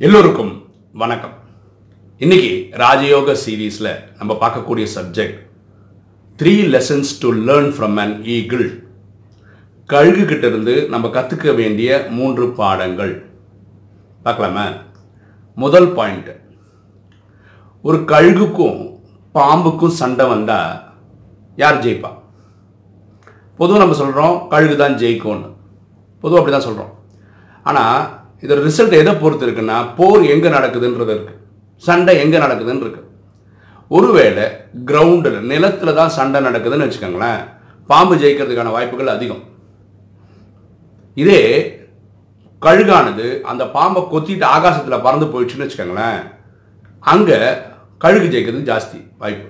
எல்லோருக்கும் வணக்கம். இன்னைக்கு ராஜயோக சீரீஸில் நம்ம பார்க்கக்கூடிய subject three lessons to learn from an eagle கழுகுகிட்ட இருந்து நம்ம கற்றுக்க வேண்டிய மூன்று பாடங்கள். பார்க்கலாமா? முதல் பாயிண்ட் ஒரு கழுகுக்கும் பாம்புக்கும் சண்டை வந்தால் யார் ஜெயிப்பா? பொதுவாக நம்ம சொல்கிறோம் கழுகு தான் ஜெயிக்கும்னு. பொதுவாக அப்படி தான் சொல்கிறோம் ஆனால் இதோட ரிசல்ட் எதை பொறுத்து இருக்குன்னா போர் எங்கே நடக்குதுன்றது இருக்கு சண்டை எங்கே நடக்குதுன்னு இருக்கு ஒருவேளை கிரவுண்டில் நிலத்தில் தான் சண்டை நடக்குதுன்னு வச்சுக்கோங்களேன் பாம்பு ஜெயிக்கிறதுக்கான வாய்ப்புகள் அதிகம். இதே கழுகானது அந்த பாம்பை கொத்திட்டு ஆகாசத்தில் பறந்து போயிடுச்சுன்னு வச்சுக்கோங்களேன் அங்கே கழுகு ஜெயிக்கிறது ஜாஸ்தி வாய்ப்பு.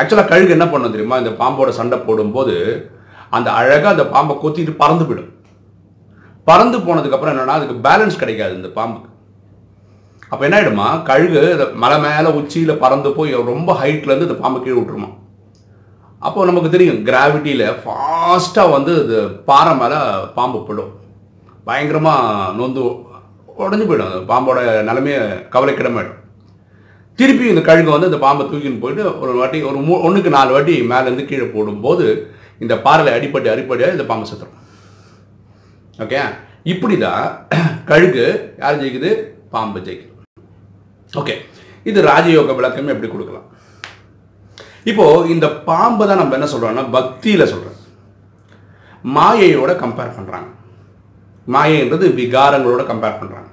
ஆக்சுவலாக கழுகு என்ன பண்ணும் தெரியுமா? இந்த பாம்போட சண்டை போடும்போது அந்த அழகாக அந்த பாம்பை கொத்திட்டு பறந்து போயிடும். பறந்து போனதுக்கப்புறம் என்னன்னா அதுக்கு பேலன்ஸ் கிடைக்காது இந்த பாம்புக்கு. அப்போ என்ன ஆகிடுமா கழுகு மலை மேலே உச்சியில் பறந்து போய் ரொம்ப ஹைட்லேருந்து இந்த பாம்பை கீழே விட்டுருமா. அப்போது நமக்கு தெரியும் கிராவிட்டியில் ஃபாஸ்ட்டாக வந்து இது பாறை மேலே பாம்பு போடும் பயங்கரமாக நொந்து உடஞ்சி போயிடும். அந்த பாம்போட நிலமையே கவலைக்கிடமாயிடும். திருப்பி இந்த கழுகு வந்து இந்த பாம்பை தூக்கின்னு போயிட்டு ஒரு வாட்டி ஒரு மூ ஒன்றுக்கு நாலு வாட்டி மேலேருந்து கீழே போடும்போது இந்த பாறையில் அடிப்பட்டு அடிப்படியாக இந்த பாம்பு சுற்றுறோம் ஓகே? இப்படி தான் கழுகு யார் ஜெயிக்குது? பாம்பு ஜெயிக்குது. ஓகே. இது ராஜயோக விளக்கம் எப்படி கொடுக்கலாம்? இப்போ இந்த பாம்பை தான் நம்ம என்ன சொல்றோம்னா பக்தியில் சொல்றோம். மாயையோட கம்பேர் பண்ணுறாங்க மாயைன்றது விகாரங்களோட கம்பேர் பண்ணுறாங்க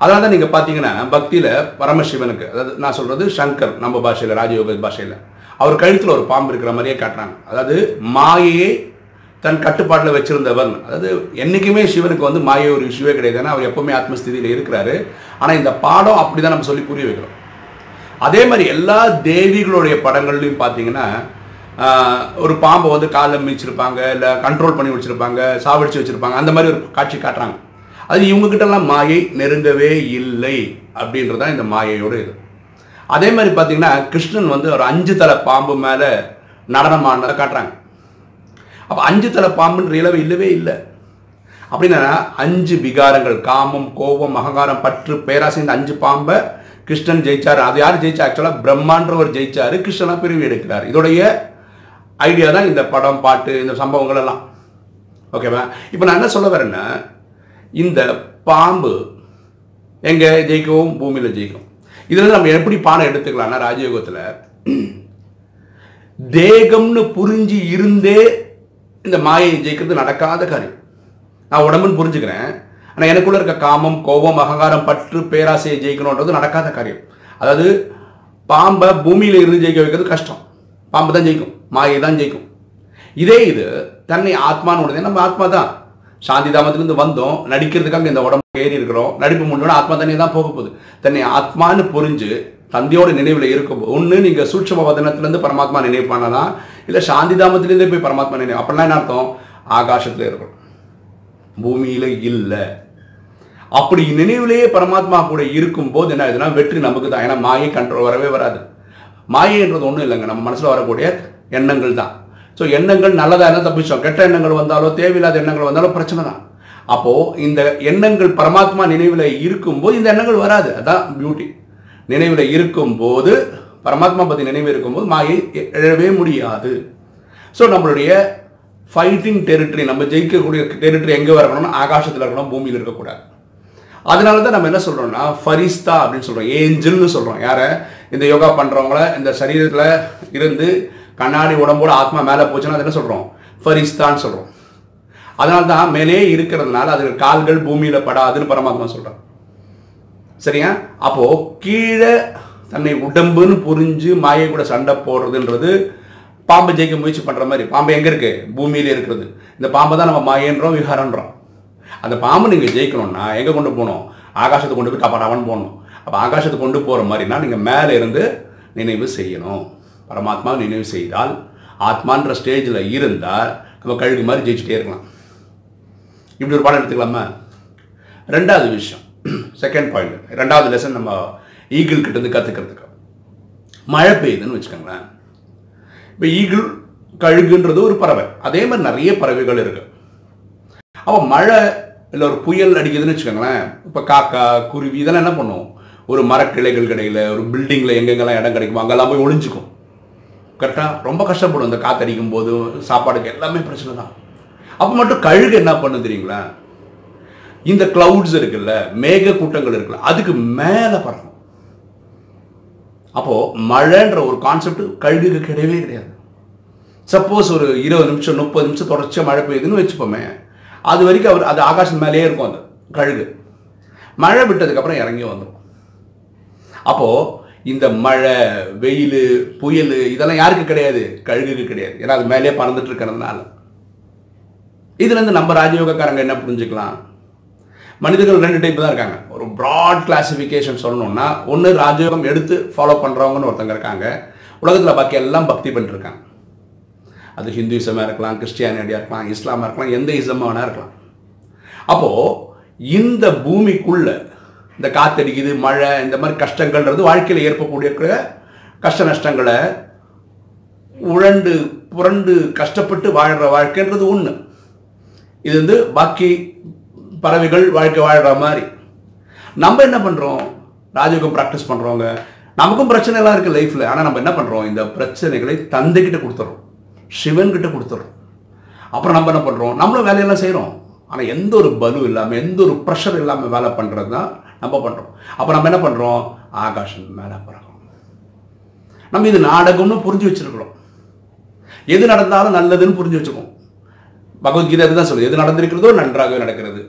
அதனால தான் நீங்கள் பார்த்தீங்கன்னா பக்தியில் பரமசிவனுக்கு அதாவது நான் சொல்றது சங்கர் நம்ம பாஷையில் ராஜயோக பாஷையில் அவர் கழுத்தில் ஒரு பாம்பு இருக்கிற மாதிரியே காட்டுறாங்க. அதாவது மாயையை தன் கட்டுப்பாட்டில் வச்சிருந்தவன். அதாவது என்றைக்குமே சிவனுக்கு வந்து மாயை ஒரு இஷ்யூவே கிடையாது. ஏன்னா அவர் எப்பவுமே ஆத்மஸ்திதியில் இருக்கிறாரு. ஆனால் இந்த பாடம் அப்படி தான் நம்ம சொல்லி புரிய வைக்கிறோம். அதே மாதிரி எல்லா தேவிகளுடைய படங்கள்லையும் பார்த்தீங்கன்னா ஒரு பாம்பை வந்து காலில் மிச்சிருப்பாங்க இல்லை கண்ட்ரோல் பண்ணி வச்சுருப்பாங்க சாவடிச்சு வச்சுருப்பாங்க. அந்த மாதிரி ஒரு காட்சி காட்டுறாங்க. அது இவங்ககிட்டலாம் மாயை நெருங்கவே இல்லை அப்படின்றது தான் இந்த மாயையோட இது. அதே மாதிரி பார்த்தீங்கன்னா கிருஷ்ணன் வந்து ஒரு அஞ்சு தலை பாம்பு மேலே நடனமானதை காட்டுறாங்க. அப்போ அஞ்சு தலை பாம்புன்ற இளவு இல்லவே இல்லை. அப்படின்னா அஞ்சு விகாரங்கள் காமம் கோபம் அகங்காரம் பற்று பேராசை இந்த அஞ்சு பாம்பை கிருஷ்ணன் ஜெயிச்சார். அது யார் ஜெயிச்சா? ஆக்சுவலாக பிரம்மான்றவர் ஜெயிச்சார் கிருஷ்ணனா பிரிவு எடுக்கிறார். இதோடைய ஐடியா தான் இந்த படம் பாட்டு இந்த சம்பவங்கள் எல்லாம். ஓகேவா இப்போ நான் என்ன சொல்ல வரேன்னா இந்த பாம்பு எங்கே ஜெயிக்கவும் பூமியில் ஜெயிக்கும். இதுலேருந்து நம்ம எப்படி பாடம் எடுத்துக்கலாம்னா ராஜயோகத்தில் தேகம்னு புரிஞ்சு இருந்தே இந்த மாயை ஜெயிக்கிறது நடக்காத காரியம். நான் உடம்புன்னு புரிஞ்சுக்கிறேன். ஆனால் எனக்குள்ள இருக்க காமம் கோபம் அகங்காரம் பற்று பேராசையை ஜெயிக்கணுன்றது நடக்காத காரியம். அதாவது பாம்பை பூமியில் இருந்து ஜெயிக்க வைக்கிறது கஷ்டம். பாம்பு தான் ஜெயிக்கும். மாயை தான் ஜெயிக்கும். இதே இது தன்னை ஆத்மான்னு உடனே நம்ம ஆத்மா தான். சாந்தி தாமத்திலிருந்து வந்தோம். நடிக்கிறதுக்காக இந்த உடம்பு ஏறி இருக்கிறோம். நடிப்பு முன்னோட ஆத்மா தண்ணியை தான் போக போகுது. தன்னை ஆத்மான்னு புரிஞ்சு தந்தையோட நினைவில் இருக்கும் ஒன்று நீங்கள் சூட்சம வதனத்திலேருந்து பரமாத்மா நினைவு பண்ணலாம் இல்லை சாந்தி தாமத்திலேருந்தே போய் பரமாத்மா நினைவு அப்படின்னா என்ன அர்த்தம் ஆகாசத்தில் இருக்கணும் பூமியில் இல்லை அப்படி நினைவிலேயே பரமாத்மா கூட இருக்கும்போது என்ன ஆகுதுன்னா வெற்றி நமக்கு தான் ஏன்னா மாயை கண்ட்ரோல் வரவே வராது மாயைன்றது ஒன்றும் இல்லைங்க நம்ம மனசில் வரக்கூடிய எண்ணங்கள் தான் ஸோ எண்ணங்கள் நல்லதாக இருந்தால் தப்பிச்சோம் கெட்ட எண்ணங்கள் வந்தாலோ தேவையில்லாத எண்ணங்கள் வந்தாலும் பிரச்சனை தான் அப்போது இந்த எண்ணங்கள் பரமாத்மா நினைவில் இருக்கும்போது இந்த எண்ணங்கள் வராது அதான் பியூட்டி நினைவில் இருக்கும்போது பரமாத்மா பற்றி நினைவு இருக்கும்போது மாயை எழவே முடியாது. ஸோ நம்மளுடைய ஃபைட்டிங் டெரிட்டரி நம்ம ஜெயிக்கக்கூடிய டெரிட்டரி எங்கே வரணும்னா ஆகாசத்தில் இருக்கணும் பூமியில் இருக்கக்கூடாது. அதனால தான் நம்ம என்ன சொல்கிறோம்னா ஃபரிஸ்தா அப்படின்னு சொல்கிறோம் ஏஞ்சல்னு சொல்கிறோம் யாரை? இந்த யோகா பண்ணுறவங்கள இந்த சரீரத்தில் இருந்து கண்ணாடி உடம்போட ஆத்மா மேலே போச்சுன்னா அது என்ன சொல்கிறோம் ஃபரிஸ்தான்னு சொல்கிறோம் அதனால தான் மேலே இருக்கிறதுனால அது கால்கள் பூமியில் படாதுன்னு பரமாத்மா சொல்கிறோம் சரியா? அப்போது கீழே தன்னை உடம்புன்னு புரிஞ்சு மாயை கூட சண்டை போடுறதுன்றது பாம்பை ஜெயிக்க முயற்சி பண்ணுற மாதிரி. பாம்பு எங்கே இருக்கு? பூமியில இருக்கிறது. இந்த பாம்பை தான் நம்ம மாயன்றோம் விஹாரன்றோம் அந்த பாம்பு நீங்கள் ஜெயிக்கணும்னா எங்கே கொண்டு போகணும்? ஆகாசத்தை கொண்டு போய் டப்பாடாவன் போகணும் அப்போ ஆகாசத்தை கொண்டு போகிற மாதிரினா நீங்கள் மேலே இருந்து நினைவு செய்யணும். பரமாத்மா நினைவு செய்தால் ஆத்மான்ற ஸ்டேஜில் இருந்தால் நம்ம கழுகு மாதிரி ஜெயிச்சுட்டே இருக்கலாம். இப்படி ஒரு பாடம் எடுத்துக்கலாமா? ரெண்டாவது விஷயம். செகண்ட் பாயிண்ட் ரெண்டாவது லெசன் நம்ம ஈகிள் கிட்டேருந்து கற்றுக்கிறதுக்கு மழை பெய்யுதுன்னு வச்சுக்கோங்களேன். இப்போ ஈகிள் கழுகுன்றது ஒரு பறவை. அதே மாதிரி நிறைய பறவைகள் இருக்குது அப்போ மழை இல்லை ஒரு புயல் அடிக்குதுன்னு வச்சுக்கோங்களேன். இப்போ காக்கா குருவி இதெல்லாம் என்ன பண்ணும்? ஒரு மரக்கிளைகள் கிடையில ஒரு பில்டிங்கில் எங்கெங்கெல்லாம் இடம் கிடைக்குமோ அங்கெல்லாம் போய் ஒழிஞ்சிக்கும் கரெக்டாக ரொம்ப கஷ்டப்படும். இந்த காத்தடிக்கும் போது சாப்பாடுக்கு எல்லாமே பிரச்சனை தான். அப்போ மட்டும் கழுகு என்ன பண்ணும் தெரியுங்களா? இந்த கிளவுட்ஸ் இருக்குல்ல மேக கூட்டங்கள் இருக்குல்ல அதுக்கு மேலே பறக்கும். அப்போது மழைன்ற ஒரு கான்செப்ட் கழுகுக்கு கிடையவே கிடையாது. சப்போஸ் ஒரு இருபது நிமிஷம் முப்பது நிமிஷம் தொடர்ச்சியாக மழை பெய்யுதுன்னு வச்சுப்போமே. அது வரைக்கும் அவர் அது ஆகாசம் மேலேயே இருக்கும் அந்த கழுகு. மழை விட்டதுக்கப்புறம் இறங்கி வந்துடும் அப்போது இந்த மழை வெயில் புயல் இதெல்லாம் யாருக்கு கிடையாது? கழுகுக்கு கிடையாது. ஏன்னா அது மேலேயே பறந்துட்டு இருக்கிறதுனால. இதுலேருந்து நம்ம ராஜயோகக்காரங்க என்ன புரிஞ்சுக்கலாம்? மனிதர்கள் ரெண்டு டைப் தான் இருக்காங்க. ஒரு ப்ராட் கிளாசிஃபிகேஷன் சொல்லணும்னா ஒன்று ராஜயோகம் எடுத்து ஃபாலோ பண்ணுறவங்கன்னு ஒருத்தங்க இருக்காங்க. உலகத்தில் பாக்கி எல்லாம் பக்தி பண்ணிருக்காங்க அது ஹிந்துவிசமாக இருக்கலாம் கிறிஸ்டியானிட்டியாக இருக்கலாம் இஸ்லாமாக இருக்கலாம் எந்த இசமாக வேணா இருக்கலாம். அப்போது இந்த பூமிக்குள்ள இந்த காத்தடிக்குது மழை இந்த மாதிரி கஷ்டங்கள்ன்றது வாழ்க்கையில் ஏற்படக்கூடிய கஷ்ட நஷ்டங்களை உழண்டு புரண்டு கஷ்டப்பட்டு வாழ்கிற வாழ்க்கைன்றது ஒன்று இது வந்து பாக்கி பறவைகள் வாழ்க்கை வாழ்கிற மாதிரி. நம்ம என்ன பண்ணுறோம் ராஜயோகம் ப்ராக்டிஸ் பண்ணுறவங்க நமக்கும் பிரச்சனை எல்லாம் இருக்குது லைஃப்பில் ஆனால் நம்ம என்ன பண்ணுறோம் இந்த பிரச்சனைகளை தந்தைக்கிட்ட கொடுத்துறோம். சிவன்கிட்ட கொடுத்துறோம். அப்புறம் நம்ம என்ன பண்ணுறோம் நம்மளும் வேலையெல்லாம் செய்கிறோம் ஆனால் எந்த ஒரு பலு இல்லாமல் எந்த ஒரு ப்ரெஷர் இல்லாமல் வேலை பண்ணுறது தான் நம்ம பண்ணுறோம் அப்போ நம்ம என்ன பண்ணுறோம் ஆகாஷம் மேலே பறக்கிறோம் நம்ம இது நாடகம்னு புரிஞ்சு வச்சிருக்கிறோம். எது நடந்தாலும் நல்லதுன்னு புரிஞ்சு வச்சுக்கோம் பகவத்கீதை அதுதான் சொல்லுது. எது நடந்திருக்கிறதோ நன்றாக நடக்கிறது.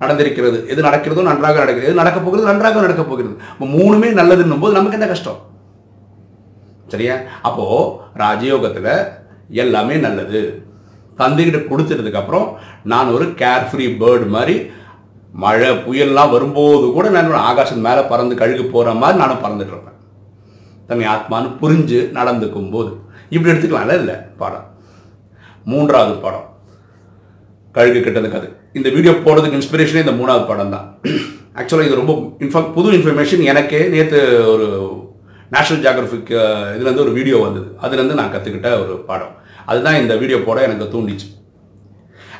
நடந்திருக்கிறது. எது நடக்கிறதோ நன்றாக நடக்கிறது. எது நடக்க போகிறது நன்றாக நடக்க போகிறது. இப்போ மூணுமே நல்லதுன்னும் போது நமக்கு என்ன கஷ்டம்? சரியா? அப்போ ராஜயோகத்தில் எல்லாமே நல்லது. தந்தைகிட்ட கொடுத்துட்டதுக்கப்புறம் நான் ஒரு கேர் ஃப்ரீ பேர்டு மாதிரி மழை புயல்லாம் வரும்போது கூட நான் ஆகாசம் மேலே பறந்து கழுகு போகிற மாதிரி நானும் பறந்துட்டு இருப்பேன். தன்னை ஆத்மான்னு புரிஞ்சு நடந்துக்கும் போது. இப்படி எடுத்துக்கலாம்ல இல்லை? பாடம். மூன்றாவது பாடம். கழுகு கிட்டது கதை இந்த வீடியோ போடுறதுக்கு இன்ஸ்பிரேஷனே இந்த மூணாவது படம் தான் ஆக்சுவலாக இது ரொம்ப இன்ஃபா புது இன்ஃபர்மேஷன் எனக்கே நேற்று ஒரு நேஷனல் ஜியாகிரபிக் இதுலேருந்து ஒரு வீடியோ வந்தது. அதுலேருந்து நான் கற்றுக்கிட்ட ஒரு பாடம். அதுதான் இந்த வீடியோ போட எனக்கு தூண்டிச்சு.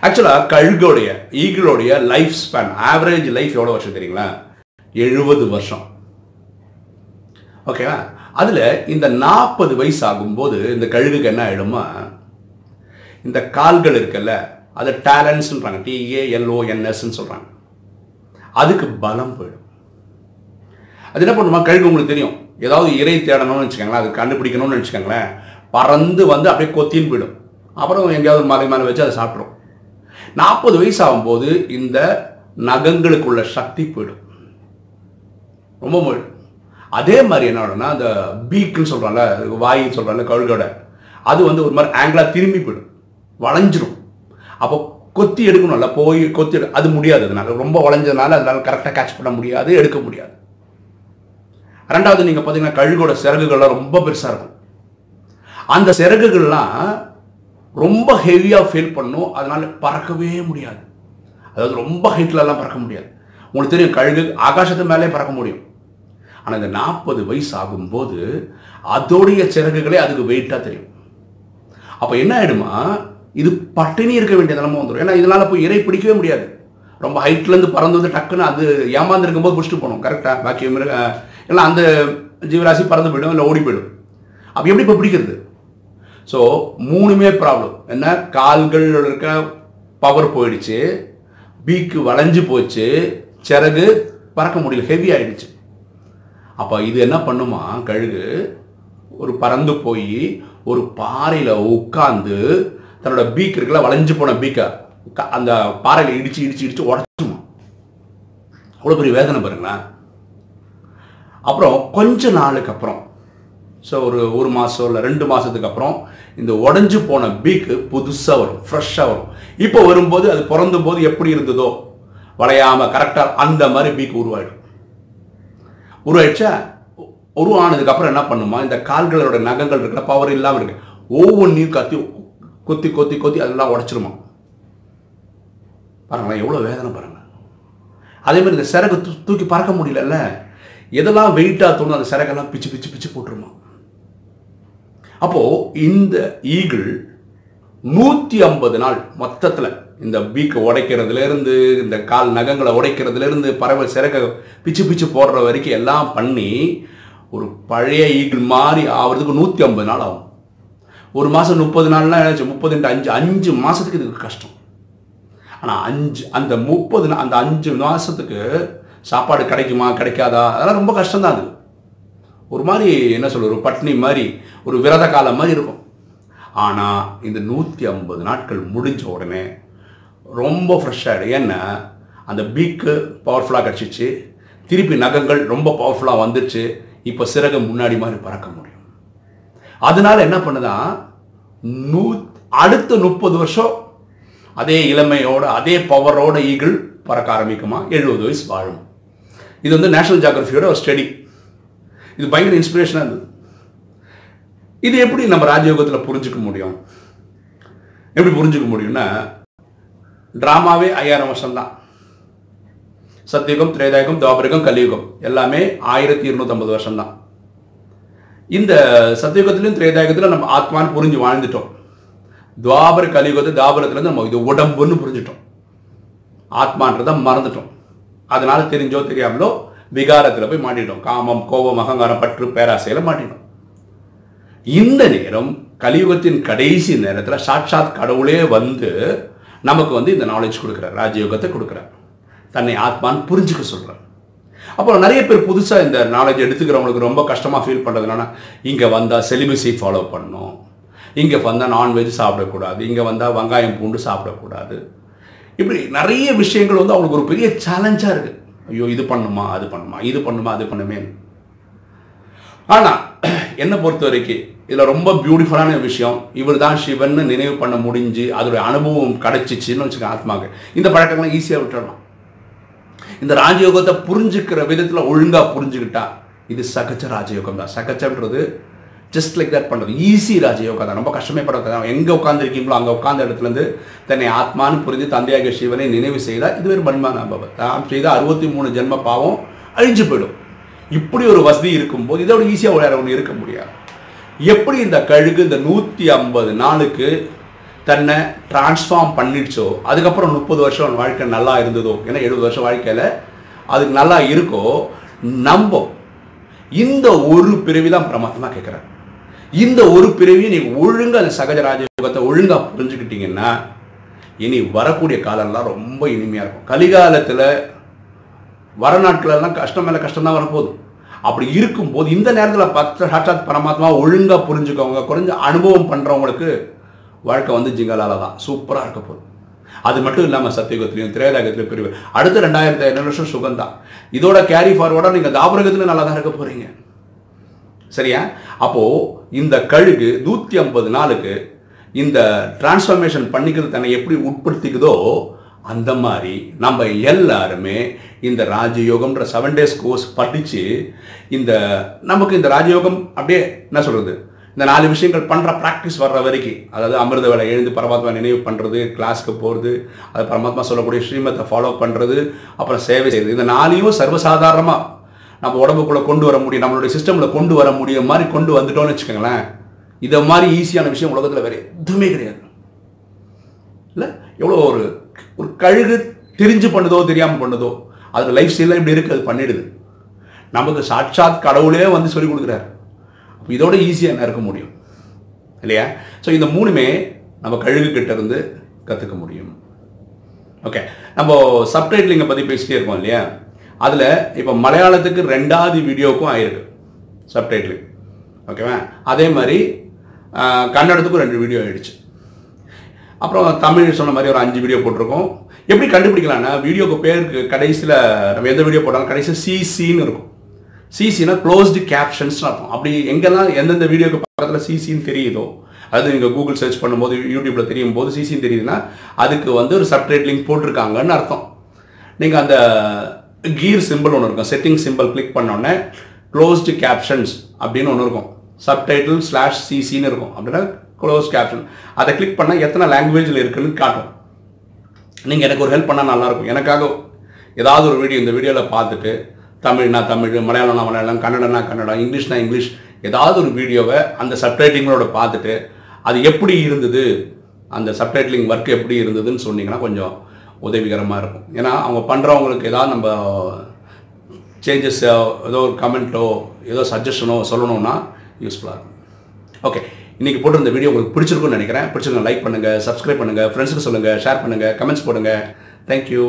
ஆக்சுவலாக கழுகோடைய ஈகிளோடைய லைஃப் ஸ்பேன் ஆவரேஜ் லைஃப் எவ்வளோ வருஷம் தெரியுங்களா? எழுபது வருஷம். ஓகேவா அதில் இந்த நாற்பது வயசு ஆகும்போது இந்த கழுகுக்கு என்ன ஆகிடுமா இந்த கால்கள் இருக்குல்ல அதை டேலண்ட்ஸ்ன்றாங்க டிஏஎல்ஓஎன்எஸ்ன்னு சொல்கிறாங்க அதுக்கு பலம் போயிடும். அது என்ன பண்ணுமா? கழுகு உங்களுக்கு தெரியும். ஏதாவது இறை தேடணும்னு வச்சுக்கோங்களேன். அது கண்டுபிடிக்கணும்னு வச்சுக்கோங்களேன். பறந்து வந்து அப்படியே கொத்தின்னு போயிடும். அப்புறம் எங்கேயாவது மலை மேலே வச்சு அதை சாப்பிட்ரும் நாற்பது வயசு ஆகும்போது இந்த நகங்களுக்குள்ள சக்தி போயிடும். ரொம்ப போயிடும் அதே மாதிரி என்ன அந்த பீக்குன்னு சொல்கிறாங்கள வாயின்னு சொல்கிறாங்கள கழுகோட அது வந்து ஒரு மாதிரி ஆங்கிளாக திரும்பி போயிடும். வளைஞ்சிடும் அப்போ கொத்தி எடுக்கணும்ல போய் கொத்தி எடு அது முடியாது. அதனால ரொம்ப வளைஞ்சதுனால அதனால கரெக்டாக கேட்ச் பண்ண முடியாது எடுக்க முடியாது. ரெண்டாவது நீங்கள் பார்த்தீங்கன்னா கழுகோட சிறகுகள்லாம் ரொம்ப பெருசாக இருக்கும். அந்த சிறகுகள்லாம் ரொம்ப ஹெவியாக ஃபீல் பண்ணும் அதனால பறக்கவே முடியாது. அதாவது ரொம்ப ஹைட்லலாம் பறக்க முடியாது. உங்களுக்கு தெரியும் கழுகு ஆகாசத்து மேலே பறக்க முடியும். ஆனால் இந்த நாற்பது வயசு ஆகும்போது அதோடைய சிறகுகளே அதுக்கு வெயிட்டாக தெரியும். அப்போ என்ன ஆகிடுமா இது பட்டினி இருக்க வேண்டிய நிலமை வந்துடும் ஏன்னா இதனால் போய் இறை பிடிக்கவே முடியாது. ரொம்ப ஹைட்லேருந்து பறந்து வந்து டக்குன்னு அது ஏமாந்துருக்கும் போது பிடிச்சிட்டு போகணும். கரெக்டாக பாக்கி மிருக எல்லாம் அந்த ஜீவராசி பறந்து போயிடும் இல்லை ஓடி போயிடும். அப்போ எப்படி இப்போ பிடிக்கிறது? ஸோ மூணுமே ப்ராப்ளம் என்ன? கால்கள் இருக்க பவர் போயிடுச்சு. பீக்கு வளைஞ்சு போச்சு. சிறகு பறக்க முடியல. ஹெவி ஆயிடுச்சு. அப்போ இது என்ன பண்ணுமா? கழுகு ஒரு பறந்து போய் ஒரு பாறையில் உட்காந்து தன்னோட பீக் இருக்குல்ல வளைஞ்சு போன பீக்கை அந்த பாறையில் இடிச்சு இடிச்சு இடிச்சு உடச்சுமா? அவ்வளோ பெரிய வேதனை பாருங்களேன். அப்புறம் கொஞ்ச நாளுக்கு அப்புறம் ஸோ ஒரு ஒரு மாதம் இல்லை ரெண்டு மாதத்துக்கு அப்புறம் இந்த உடஞ்சி போன பீக்கு புதுசாக வரும் ஃப்ரெஷ்ஷாக வரும். இப்போ வரும்போது அது பிறந்த போது எப்படி இருந்ததோ வளையாமல் கரெக்டாக அந்த மாதிரி பீக் உருவாயிடும். உருவாயிடுச்சா? உருவானதுக்கப்புறம் என்ன பண்ணுமா? இந்த கால்களோட நகங்கள் இருக்கிற பவர் இல்லாமல் இருக்கு. ஒவ்வொன்றையும் கத்தி கொத்தி கொத்தி கொத்தி அதெல்லாம் உடச்சிருமா? பாருங்களேன் எவ்வளோ வேதனை பாருங்கள் அதே மாதிரி இந்த சிறகு தூ தூக்கி பறக்க முடியலல்ல? எதெல்லாம் வெயிட்டாக தோணும் அந்த சிறகெல்லாம் பிச்சு பிச்சு பிச்சு போட்டுருமா? அப்போது இந்த ஈகிள் நூற்றி ஐம்பது நாள் மொத்தத்தில் இந்த பீக்கை உடைக்கிறதுலேருந்து இந்த கால் நகங்களை உடைக்கிறதுலேருந்து பறவை சிறக்க பிச்சு பிச்சு போடுற வரைக்கும் எல்லாம் பண்ணி ஒரு பழைய ஈகிள் மாதிரி ஆகிறதுக்கு நூற்றி ஐம்பது நாள் ஆகும். ஒரு மாதம் முப்பது நாள்னா என்னாச்சு முப்பது அஞ்சு. அஞ்சு மாதத்துக்கு இதுக்கு கஷ்டம். ஆனால் அஞ்சு அந்த முப்பது அந்த அஞ்சு மாதத்துக்கு சாப்பாடு கிடைக்குமா கிடைக்காதா? அதெல்லாம் ரொம்ப கஷ்டம்தான் அது. ஒரு மாதிரி என்ன சொல்கிறது ஒரு பட்னி மாதிரி ஒரு விரத காலம் மாதிரி இருக்கும். ஆனால் இந்த நூற்றி ஐம்பது நாட்கள் முடிஞ்ச உடனே ரொம்ப ஃப்ரெஷ்ஷாகிடும் ஏன்னா அந்த பீக்கு பவர்ஃபுல்லாக கிடச்சிச்சு. திருப்பி நகங்கள் ரொம்ப பவர்ஃபுல்லாக வந்துடுச்சு இப்போ சிறகு முன்னாடி மாதிரி பறக்க முடியும். அதனால என்ன பண்ணுதான் நூ அடுத்த முப்பது வருஷம் அதே இளமையோட அதே பவரோட ஈகிள் பறக்க ஆரம்பிக்குமா? எழுபது வயசு வாழும். இது வந்து நேஷனல் ஜியாகிரபியோட ஒரு ஸ்டடி இது பயங்கர இன்ஸ்பிரேஷனாக இருந்தது. இது எப்படி நம்ம ராஜயோகத்தில் புரிஞ்சுக்க முடியும்? எப்படி புரிஞ்சுக்க முடியும்னா ட்ராமாவே ஐயாயிரம் வருஷம்தான். சத்தியுகம் திரேதாயுகம் துவாபரகம் கலியுகம். எல்லாமே ஆயிரத்தி இருநூத்தம்பது வருஷம்தான். இந்த சத்தியுகத்திலும் திரேதாயுகத்திலும் நம்ம ஆத்மான்னு புரிஞ்சு வாழ்ந்துட்டோம். துவாபர கலியுகத்தை தாபரத்துலேருந்து நம்ம இது உடம்புன்னு புரிஞ்சுட்டோம். ஆத்மான்றதை மறந்துட்டோம். அதனால தெரிஞ்சோ தெரியாமலோ விகாரத்தில் போய் மாட்டிட்டோம். காமம் கோபம் அகங்காரம் பற்று பேராசையில் மாட்டிட்டோம். இந்த நேரம் கலியுகத்தின் கடைசி நேரத்தில் சாட்சாத் கடவுளே வந்து நமக்கு வந்து இந்த நாலேஜ் கொடுக்குறார் ராஜயோகத்தை கொடுக்குறார். தன்னை ஆத்மான்னு புரிஞ்சுக்க சொல்கிறார் அப்புறம் நிறைய பேர் புதுசாக இந்த நாலேஜ் எடுத்துக்கிறவங்களுக்கு ரொம்ப கஷ்டமாக ஃபீல் பண்ணுறதுனால இங்கே வந்தால் செலிபஸை ஃபாலோ பண்ணணும் இங்கே வந்தால் நான்வெஜ் சாப்பிடக்கூடாது. இங்கே வந்தால் வெங்காயம் பூண்டு சாப்பிடக்கூடாது. இப்படி நிறைய விஷயங்கள் வந்து அவங்களுக்கு ஒரு பெரிய சேலஞ்சாக இருக்குது ஐயோ இது பண்ணுமா அது பண்ணுமா இது பண்ணுமா அது பண்ணுமே. ஆனால் என்னை பொறுத்த வரைக்கும் இதில் ரொம்ப பியூட்டிஃபுல்லான விஷயம் இவர் தான் சிவன் நினைவு பண்ண முடிஞ்சு அதோடைய அனுபவம் கிடச்சிச்சின்னு வச்சுக்க ஆத்மாக்கு இந்த பழக்கங்கள்லாம் ஈஸியாக விட்டுடலாம் இந்த ராஜயோகத்தை புரிஞ்சுக்கிற விதத்தில் ஒழுங்காக புரிஞ்சுக்கிட்டா இது சகச்ச ராஜயோகம் தான். சகச்சன்றது ஜஸ்ட் லைக் தட் பண்ணுறது ஈஸி ராஜயோகம் தான். ரொம்ப கஷ்டமே படாது எங்கே உட்காந்துருக்கீங்களோ அங்கே உட்காந்த இடத்துலேருந்து தன்னை ஆத்மான்னு புரிஞ்சு தந்தையாக சிவனை நினைவு செய்தால் இது ஒரு மண்மான அனுபவம் தான் செய்த அறுபத்தி மூணு ஜென்ம பாவம் அழிஞ்சு போயிடும். இப்படி ஒரு வசதி இருக்கும்போது இதோட ஈஸியாக விளையாட ஒன்று இருக்க முடியாது. எப்படி இந்த கழுகு இந்த நூற்றி ஐம்பது நாளுக்கு தன்னை டிரான்ஸ்ஃபார்ம் பண்ணிடுச்சோ அதுக்கப்புறம் முப்பது வருஷம் வாழ்க்கை நல்லா இருந்ததோ ஏன்னா எழுபது வருஷம் வாழ்க்கையில் அதுக்கு நல்லா இருக்கோ நம்ப. இந்த ஒரு பிறவி தான் பிரமாத்தமாக கேட்குறேன் இந்த ஒரு பிறவியை நீங்கள் ஒழுங்காக அந்த சகஜ ராஜயோகத்தை ஒழுங்காக புரிஞ்சுக்கிட்டீங்கன்னா இனி வரக்கூடிய காலம்லாம் ரொம்ப இனிமையாக இருக்கும். கலிகாலத்தில் வர நாட்களெல்லாம் கஷ்டம் மேலே கஷ்டம் தான் வரப்போகுது. அப்படி இருக்கும்போது இந்த நேரத்தில் பத்து சாட்சாத் பரமாத்மா ஒழுங்காக புரிஞ்சுக்கவங்க குறைஞ்ச அனுபவம் பண்ணுறவங்களுக்கு வாழ்க்கை வந்து ஜிங்கலால தான் சூப்பராக இருக்க போகுது. அது மட்டும் இல்லாமல் சத்தியுகத்திலையும் திரேதாகத்திலையும் பிரிவு. அடுத்த ரெண்டாயிரத்தி ஐநூறு வருஷம் சுகம் தான். இதோட கேரி ஃபார்வர்டாக நீங்கள் தாபரகத்தில் நல்லா தான் இருக்க போகிறீங்க சரியா? அப்போது இந்த கழுகு நூற்றி ஐம்பது நாளுக்கு இந்த டிரான்ஸ்ஃபர்மேஷன் பண்ணிக்கிறது தன்னை எப்படி உட்படுத்திக்குதோ அந்த மாதிரி நம்ம எல்லாருமே இந்த ராஜயோகம்ன்ற செவன் டேஸ் கோர்ஸ் படித்து இந்த நமக்கு இந்த ராஜயோகம் அப்படியே என்ன சொல்கிறது இந்த நாலு விஷயங்கள் பண்ணுற ப்ராக்டிஸ் வர்ற வரைக்கும் அதாவது அமிர்த வேலை எழுந்து பரமாத்மா நினைவு பண்ணுறது கிளாஸ்க்கு போகிறது அது பரமாத்மா சொல்லக்கூடிய ஸ்ரீமத்தை ஃபாலோ பண்ணுறது அப்புறம் சேவை செய்கிறது இந்த நாளையும் சர்வசாதாரணமாக நம்ம உடம்புக்குள்ளே கொண்டு வர முடியும் நம்மளுடைய சிஸ்டமில் கொண்டு வர முடியும் மாதிரி கொண்டு வந்துட்டோம்னு வச்சுக்கோங்களேன் இதை மாதிரி ஈஸியான விஷயம் உலகத்தில் வேறு எதுவுமே கிடையாது. இல்லை? எவ்வளோ ஒரு ஒரு கழுகு தெரிஞ்சு பண்ணுதோ தெரியாமல் பண்ணுதோ அது லைஃப் ஸ்டைலில் இப்படி இருக்குது அது பண்ணிடுது. நமக்கு சாட்சாத் கடவுளே வந்து சொல்லி கொடுக்குறாரு. இதோட ஈஸியாக என்ன இருக்க முடியும்? இல்லையா? ஸோ இந்த மூணுமே நம்ம கழுகு கிட்ட இருந்து கற்றுக்க முடியும். ஓகே நம்ம சப்டைட்டிலிங்கை பற்றி பேசிட்டே இருக்கோம் இல்லையா? அதில் இப்போ மலையாளத்துக்கு ரெண்டாவது வீடியோக்கும் ஆயிருக்கு சப்டைட்டிலிங் ஓகேவா அதே மாதிரி கன்னடத்துக்கும் ரெண்டு வீடியோ ஆயிடுச்சு. அப்புறம் தமிழ் சொன்ன மாதிரி ஒரு அஞ்சு வீடியோ போட்டிருக்கோம். எப்படி கண்டுபிடிக்கலாம்னா வீடியோக்கு பேருக்கு கடைசியில் நம்ம எந்த வீடியோ போட்டாலும் கடைசியில் சிசின்னு இருக்கும். சிசினா க்ளோஸ்டு கேப்ஷன்ஸ் அர்த்தம். அப்படி எங்கெல்லாம் எந்தெந்த வீடியோக்கு பக்கத்தில் சிசின்னு தெரியுதோ அது நீங்கள் கூகுள் சர்ச் பண்ணும்போது யூடியூப்பில் தெரியும் போது சிசின்னு தெரியுதுன்னா அதுக்கு வந்து ஒரு சப்டைட் லிங்க் போட்டிருக்காங்கன்னு அர்த்தம். நீங்கள் அந்த கீர் சிம்பிள் ஒன்று இருக்கும். செட்டிங் சிம்பிள் கிளிக் பண்ணோடனே க்ளோஸ்டு கேப்ஷன்ஸ் அப்படின்னு ஒன்று இருக்கும். சப்டைட்டில் ஸ்லாஷ் சிசின்னு இருக்கும். அப்படின்னா க்ளோஸ் கேப்ஷன் அதை கிளிக் பண்ணால் எத்தனை லாங்குவேஜில் இருக்குன்னு காட்டும். நீங்கள் எனக்கு ஒரு ஹெல்ப் பண்ணால் நல்லாயிருக்கும் எனக்காக ஏதாவது ஒரு வீடியோ இந்த வீடியோவில் பார்த்துட்டு தமிழ்னா தமிழ் மலையாளம்னா மலையாளம் கன்னடனா கன்னடம் இங்கிலீஷ்னா இங்கிலீஷ் ஏதாவது ஒரு வீடியோவை அந்த சப்டைட்டிங்களோட பார்த்துட்டு அது எப்படி இருந்தது அந்த சப்டைட்டிலிங் ஒர்க் எப்படி இருந்ததுன்னு சொன்னீங்கன்னா கொஞ்சம் உதவிகரமாக இருக்கும். ஏன்னா அவங்க பண்ணுறவங்களுக்கு ஏதாவது நம்ம சேஞ்சஸ் ஏதோ ஒரு கமெண்ட்டோ ஏதோ சஜஷனோ சொல்லணும்னா யூஸ்ஃபுல்லாக இருக்கும். ஓகே இன்றைக்கி போட்டிருந்த வீடியோ உங்களுக்கு பிடிச்சிருக்குன்னு நினைக்கிறேன். பிடிச்சிருங்க லைக் பண்ணுங்கள் சப்ஸ்கிரைப் பண்ணுங்கள் ஃப்ரெண்ட்ஸுக்கு சொல்லுங்கள் ஷேர் பண்ணுங்கள் கமெண்ட்ஸ் போடுங்கள் தேங்க்யூ